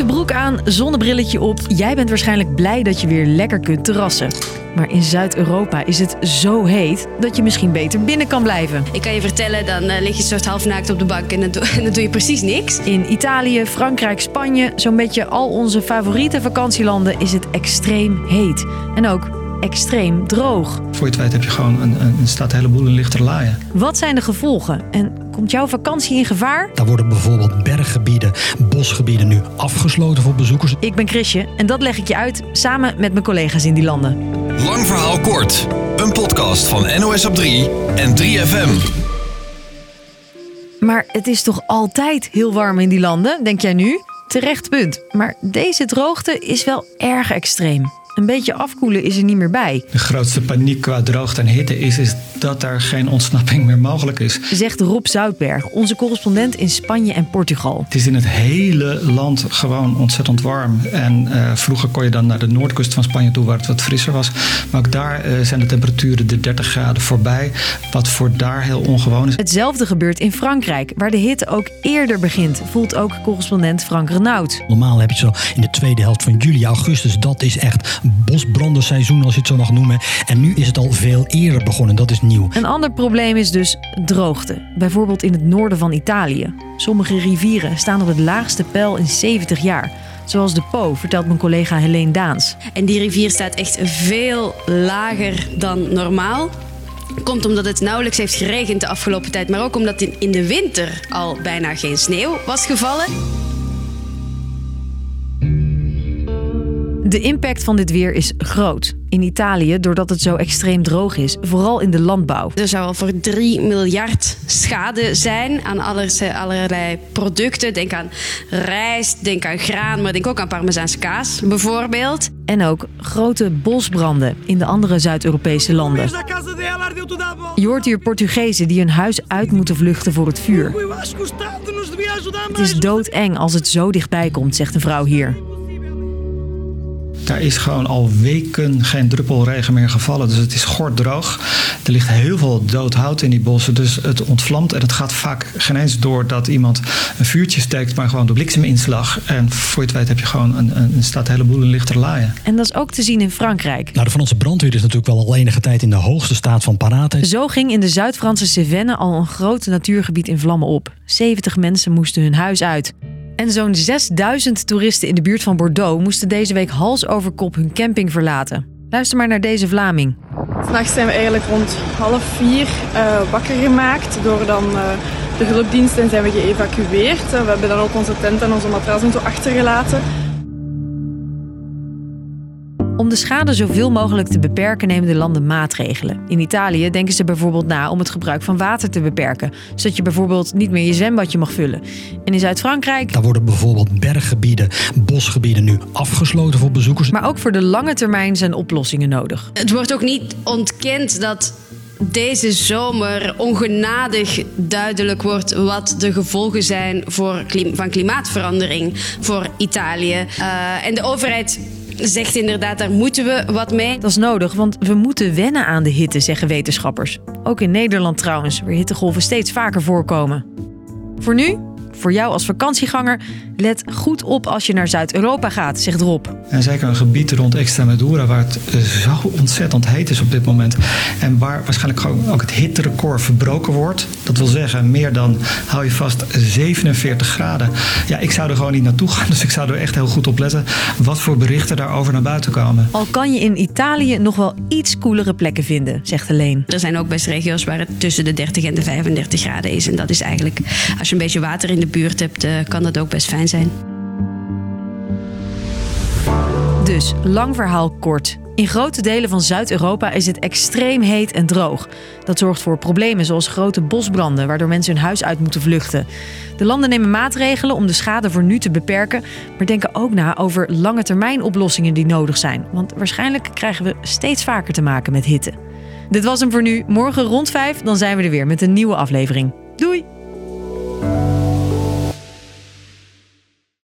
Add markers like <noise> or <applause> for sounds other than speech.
Korte broek aan, zonnebrilletje op. Jij bent waarschijnlijk blij dat je weer lekker kunt terrassen. Maar in Zuid-Europa is het zo heet dat je misschien beter binnen kan blijven. Ik kan je vertellen, dan uh, lig je soort half naakt op de bank en dan, doe, <laughs> en dan doe je precies niks. In Italië, Frankrijk, Spanje, zo'n beetje al onze favoriete vakantielanden is het extreem heet. En ook extreem droog. Voor je het weet heb je gewoon een, een, staat een heleboel in lichter laaien. Wat zijn de gevolgen? En komt jouw vakantie in gevaar? Daar worden bijvoorbeeld berggebieden, bosgebieden nu afgesloten voor bezoekers. Ik ben Chrisje en dat leg ik je uit samen met mijn collega's in die landen. Lang verhaal kort. Een podcast van NOS op 3 en 3FM. Maar het is toch altijd heel warm in die landen, denk jij nu? Terecht punt. Maar deze droogte is wel erg extreem. Een beetje afkoelen is er niet meer bij. De grootste paniek qua droogte en hitte is, is dat er geen ontsnapping meer mogelijk is. Zegt Rob Zoutberg, onze correspondent in Spanje en Portugal. Het is in het hele land gewoon ontzettend warm. En uh, vroeger kon je dan naar de noordkust van Spanje toe waar het wat frisser was. Maar ook daar uh, zijn de temperaturen de 30 graden voorbij. Wat voor daar heel ongewoon is. Hetzelfde gebeurt in Frankrijk, waar de hitte ook eerder begint. Voelt ook correspondent Frank Renaud. Normaal heb je zo in de tweede helft van juli, augustus. Dat is echt bosbrandenseizoen, als je het zo mag noemen. En nu is het al veel eerder begonnen. Dat is nieuw. Een ander probleem is dus droogte. Bijvoorbeeld in het noorden van Italië. Sommige rivieren staan op het laagste peil in 70 jaar. Zoals de Po, vertelt mijn collega Helene Daans. En die rivier staat echt veel lager dan normaal. Komt omdat het nauwelijks heeft geregend de afgelopen tijd, maar ook omdat in de winter al bijna geen sneeuw was gevallen. De impact van dit weer is groot. In Italië, doordat het zo extreem droog is, vooral in de landbouw. Er zou al voor 3 miljard schade zijn aan allerlei producten. Denk aan rijst, denk aan graan, maar denk ook aan Parmezaanse kaas bijvoorbeeld. En ook grote bosbranden in de andere Zuid-Europese landen. Je hoort hier Portugezen die hun huis uit moeten vluchten voor het vuur. Het is doodeng als het zo dichtbij komt, zegt een vrouw hier. Daar is gewoon al weken geen druppel regen meer gevallen. Dus het is gorddroog. Er ligt heel veel dood hout in die bossen. Dus het ontvlamt. En het gaat vaak geen eens door dat iemand een vuurtje steekt, maar gewoon door blikseminslag. En voor je het weet heb je gewoon een, een, staat een heleboel in lichter laaien. En dat is ook te zien in Frankrijk. Nou, de Franse brandweer is natuurlijk wel al enige tijd in de hoogste staat van paraatheid. Zo ging in de Zuid-Franse Cévennes al een groot natuurgebied in vlammen op. 70 mensen moesten hun huis uit. En zo'n 6000 toeristen in de buurt van Bordeaux moesten deze week hals over kop hun camping verlaten. Luister maar naar deze Vlaming. S'nachts zijn we eigenlijk rond half vier uh, wakker gemaakt door dan uh, de hulpdiensten en zijn we geëvacueerd. Uh, we hebben dan ook onze tent en onze matras achtergelaten. Om de schade zoveel mogelijk te beperken nemen de landen maatregelen. In Italië denken ze bijvoorbeeld na om het gebruik van water te beperken, zodat je bijvoorbeeld niet meer je zwembadje mag vullen. En in Zuid-Frankrijk. Daar worden bijvoorbeeld berggebieden, bosgebieden nu afgesloten voor bezoekers. Maar ook voor de lange termijn zijn oplossingen nodig. Het wordt ook niet ontkend dat deze zomer ongenadig duidelijk wordt wat de gevolgen zijn voor van klimaatverandering voor Italië. Uh, en de overheid zegt inderdaad, daar moeten we wat mee. Dat is nodig, want we moeten wennen aan de hitte, zeggen wetenschappers. Ook in Nederland trouwens, waar hittegolven steeds vaker voorkomen. Voor nu, voor jou als vakantieganger, let goed op als je naar Zuid-Europa gaat, zegt Rob. En zeker een gebied rond Extremadura waar het zo ontzettend heet is op dit moment. En waar waarschijnlijk ook het hitterecord verbroken wordt. Dat wil zeggen, meer dan, hou je vast, 47 graden. Ja, ik zou er gewoon niet naartoe gaan, <laughs> dus ik zou er echt heel goed op letten wat voor berichten daarover naar buiten komen. Al kan je in Italië nog wel iets koelere plekken vinden, zegt Helene. Er zijn ook best regio's waar het tussen de 30 en de 35 graden is. En dat is eigenlijk, als je een beetje water in de buurt hebt, eh, kan dat ook best fijn zijn. Dus, lang verhaal kort. In grote delen van Zuid-Europa is het extreem heet en droog. Dat zorgt voor problemen zoals grote bosbranden, waardoor mensen hun huis uit moeten vluchten. De landen nemen maatregelen om de schade voor nu te beperken, maar denken ook na over lange termijn oplossingen die nodig zijn. Want waarschijnlijk krijgen we steeds vaker te maken met hitte. Dit was hem voor nu. Morgen rond 5, dan zijn we er weer met een nieuwe aflevering. Doei!